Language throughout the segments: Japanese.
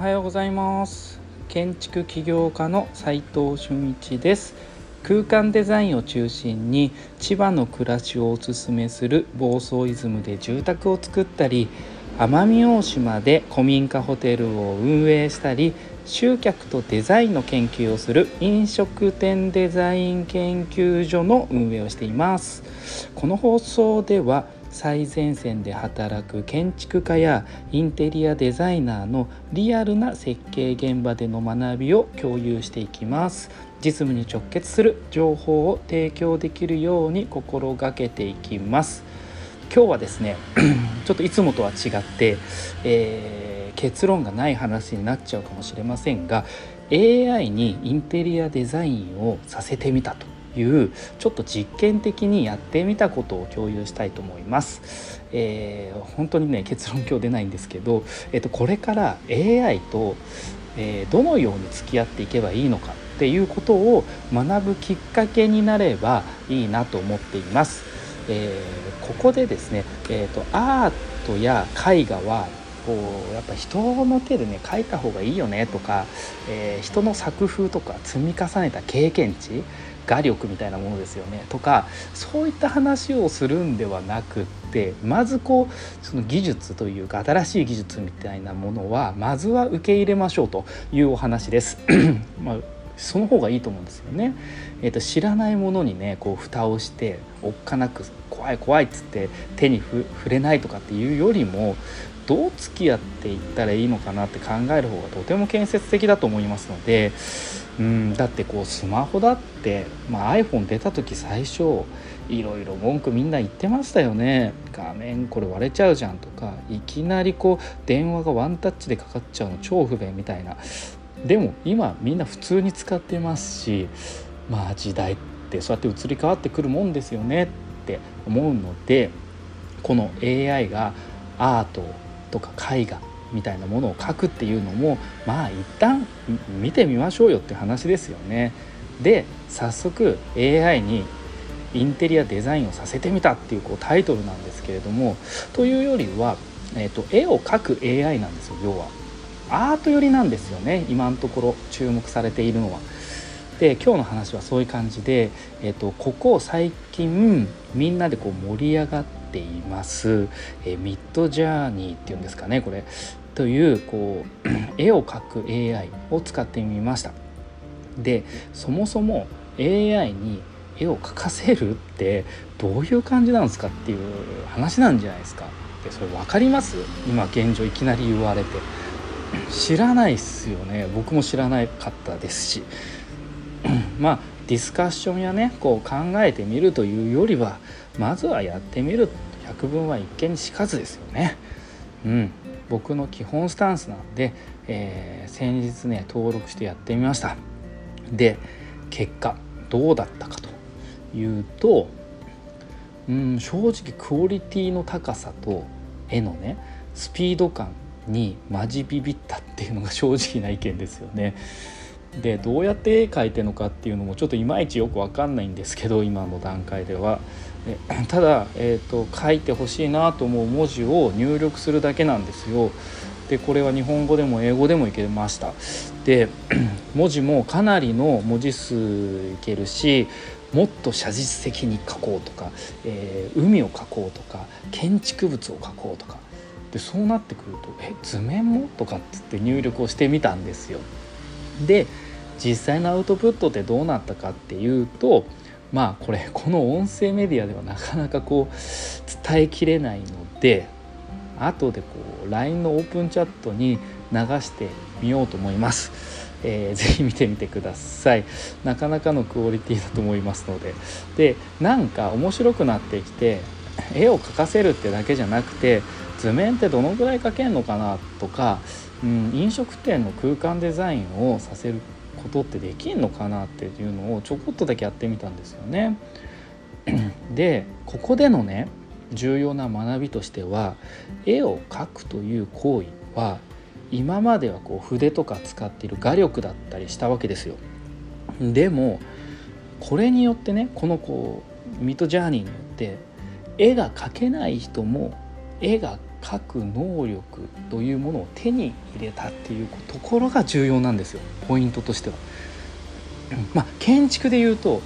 はようございます。建築起業家の斉藤俊一です。空間デザインを中心に千葉の暮らしをおすすめする房総イズムで住宅を作ったり奄美大島で古民家ホテルを運営したり集客とデザインの研究をする飲食店デザイン研究所の運営をしています。この放送では最前線で働く建築家やインテリアデザイナーのリアルな設計現場での学びを共有していきます。実務に直結する情報を提供できるように心がけていきます。今日はですね ちょっといつもとは違って、えー、結論がない話になっちゃうかもしれませんが AI にインテリアデザインをさせてみたと。いうちょっと実験的にやってみたことを共有したいと思います。えー、本当にね結論今日出ないんですけど、えー、とこれから AI と、えー、どのように付き合っていけばいいのかっていうことを学ぶきっかけになればいいなと思っています。えー、ここでですね、えーと、アートや絵画はこうやっぱ人の手でね描いた方がいいよねとか、えー、人の作風とか積み重ねた経験値画力みたいなものですよねとかそういった話をするんではなくってまずこうその技術というか新しい技術みたいなものはまずは受け入れましょうというお話です。まあその方がいいと思うんですよね。えーと、知らないものにねこう蓋をしておっかなく怖い怖いっつって手に触れないとかっていうよりもどう付き合っていったらいいのかなって考える方がとても建設的だと思いますのでうんだってこうスマホだって、まあ、iPhone 出た時最初いろいろ文句みんな言ってましたよね画面これ割れちゃうじゃんとかいきなりこう電話がワンタッチでかかっちゃうの超不便みたいなでも今みんな普通に使ってますしまあ時代ってそうやって移り変わってくるもんですよねって思うのでこの AI がアートとか絵画みたいなものを描くっていうのもまあ一旦見てみましょうよって話ですよね。で早速 AI にインテリアデザインをさせてみたっていうこうタイトルなんですけれどもというよりは、えーと、絵を描く AI なんですよ要は。アート寄りなんですよね。今のところ注目されているのは。で今日の話はそういう感じで、えーとここ最近みんなでこう盛り上がっています、えー、ミッドジャーニーっていうんですかねこれ。というこう 絵を描く AI を使ってみました。でそもそも AI に絵を描かせるってどういう感じなんですかっていう話なんじゃないですか。でそれ分かります？今現状いきなり言われて。知らないっすよね。僕も知らなかったですし。まあディスカッションやねこう考えてみるというよりはまずはやってみる。百聞は一見にしかずですよね。うん。僕の基本スタンスなんで、えー、先日ね登録してやってみました。で結果どうだったかというとうん正直クオリティの高さと絵のねスピード感にマジビビったっていうのが正直な意見ですよね。でどうやって絵描いてるのかっていうのもちょっといまいちよく分かんないんですけど今の段階では。ただ、えーと、書いてほしいなと思う文字を入力するだけなんですよ。でこれは日本語でも英語でもいけました。で 文字もかなりの文字数いけるしもっと写実的に書こうとか、えー、海を描こうとか建築物を描こうとかでそうなってくると「え図面も?」とかっつって入力をしてみたんですよ。で実際のアウトプットってどうなったかっていうとまあこれこの音声メディアではなかなかこう伝えきれないので後でこう LINE のオープンチャットに流してみようと思います。えー、ぜひ見てみてくださいなかなかのクオリティだと思いますのででなんか面白くなってきて絵を描かせるってだけじゃなくて図面ってどのぐらい描けんのかなとか、うん、飲食店の空間デザインをさせることってできんのかなっていうのをちょこっとだけやってみたんですよね。でここでのね重要な学びとしては絵を描くという行為は今まではこう筆とか使っている画力だったりしたわけですよ。でもこれによってねこのこうミッドジャーニーによって絵が描けない人も絵が描く能力というものを手に入れたっていうところが重要なんですよポイントとしては。まあ、建築でいうと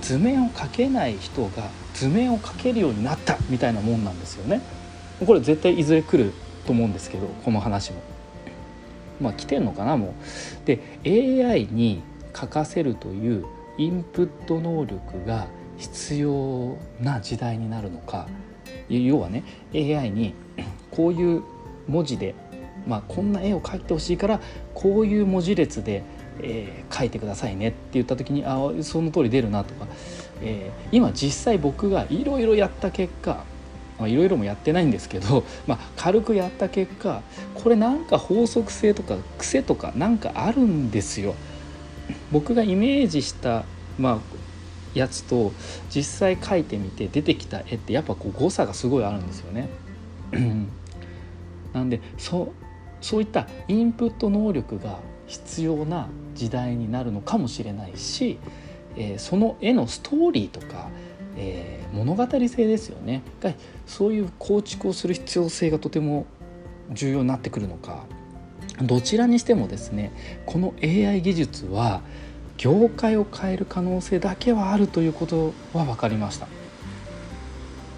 図面を描けない人が図面を描けるようになったみたいなもんなんですよね。これ絶対いずれ来ると思うんですけどこの話も。まあ来てんのかなもう。で AI に書かせるというインプット能力が必要な時代になるのか要はね AI にこういう文字で、まあ、こんな絵を描いてほしいからこういう文字列で、えー、描いてくださいねって言った時にああその通り出るなとか、えー、今実際僕がいろいろやった結果いろいろもやってないんですけど、まあ、軽くやった結果これなんか法則性とか癖とかなんかあるんですよ。僕がイメージした、まあ、やつと実際描いてみて出てきた絵ってやっぱこう誤差がすごいあるんですよね。なんでそそういったインプット能力が必要な時代になるのかもしれないし、えー、その絵のストーリーとか、えー、物語性ですよね。がそういう構築をする必要性がとても重要になってくるのか。どちらにしてもですねこの AI 技術は業界を変える可能性だけはあるということは分かりました。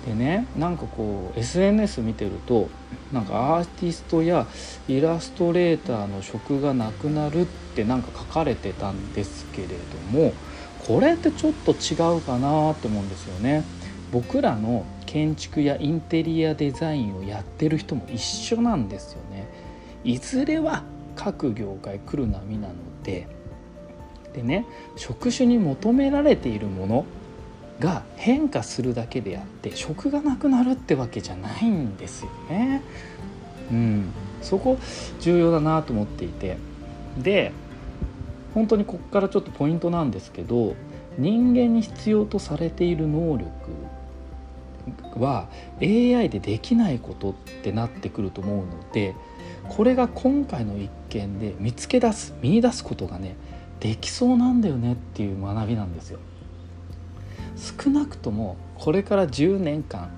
でねなんかこう SNS 見てるとなんかアーティストやイラストレーターの職がなくなるってなんか書かれてたんですけれどもこれってちょっと違うかなって思うんですよね。僕らの建築やインテリアデザインをやってる人も一緒なんですよね。いずれは各業界来る波なのででね職種に求められているものが変化するだけであって職がなくなるってわけじゃないんですよね。うん、そこ重要だなと思っていてで本当にここからちょっとポイントなんですけど人間に必要とされている能力は AI でできないことってなってくると思うのでこれが今回の一件で見つけ出す見出すことがねできそうなんだよねっていう学びなんですよ。少なくともこれから10年間、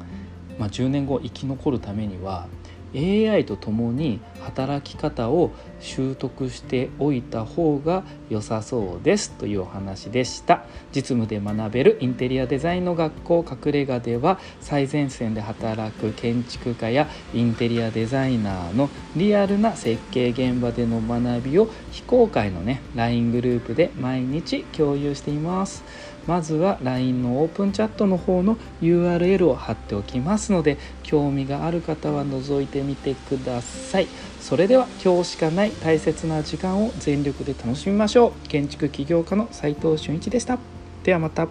まあ、10年後生き残るためには AI と共に働き方を習得しておいた方が良さそうですというお話でした。実務で学べるインテリアデザインの学校隠れ家では最前線で働く建築家やインテリアデザイナーのリアルな設計現場での学びを非公開のね LINE グループで毎日共有しています。まずは LINE のオープンチャットの方の URL を貼っておきますので興味がある方は覗いてみてください。それでは今日しかない大切な時間を全力で楽しみましょう建築起業家の斉藤俊一でした。ではまた。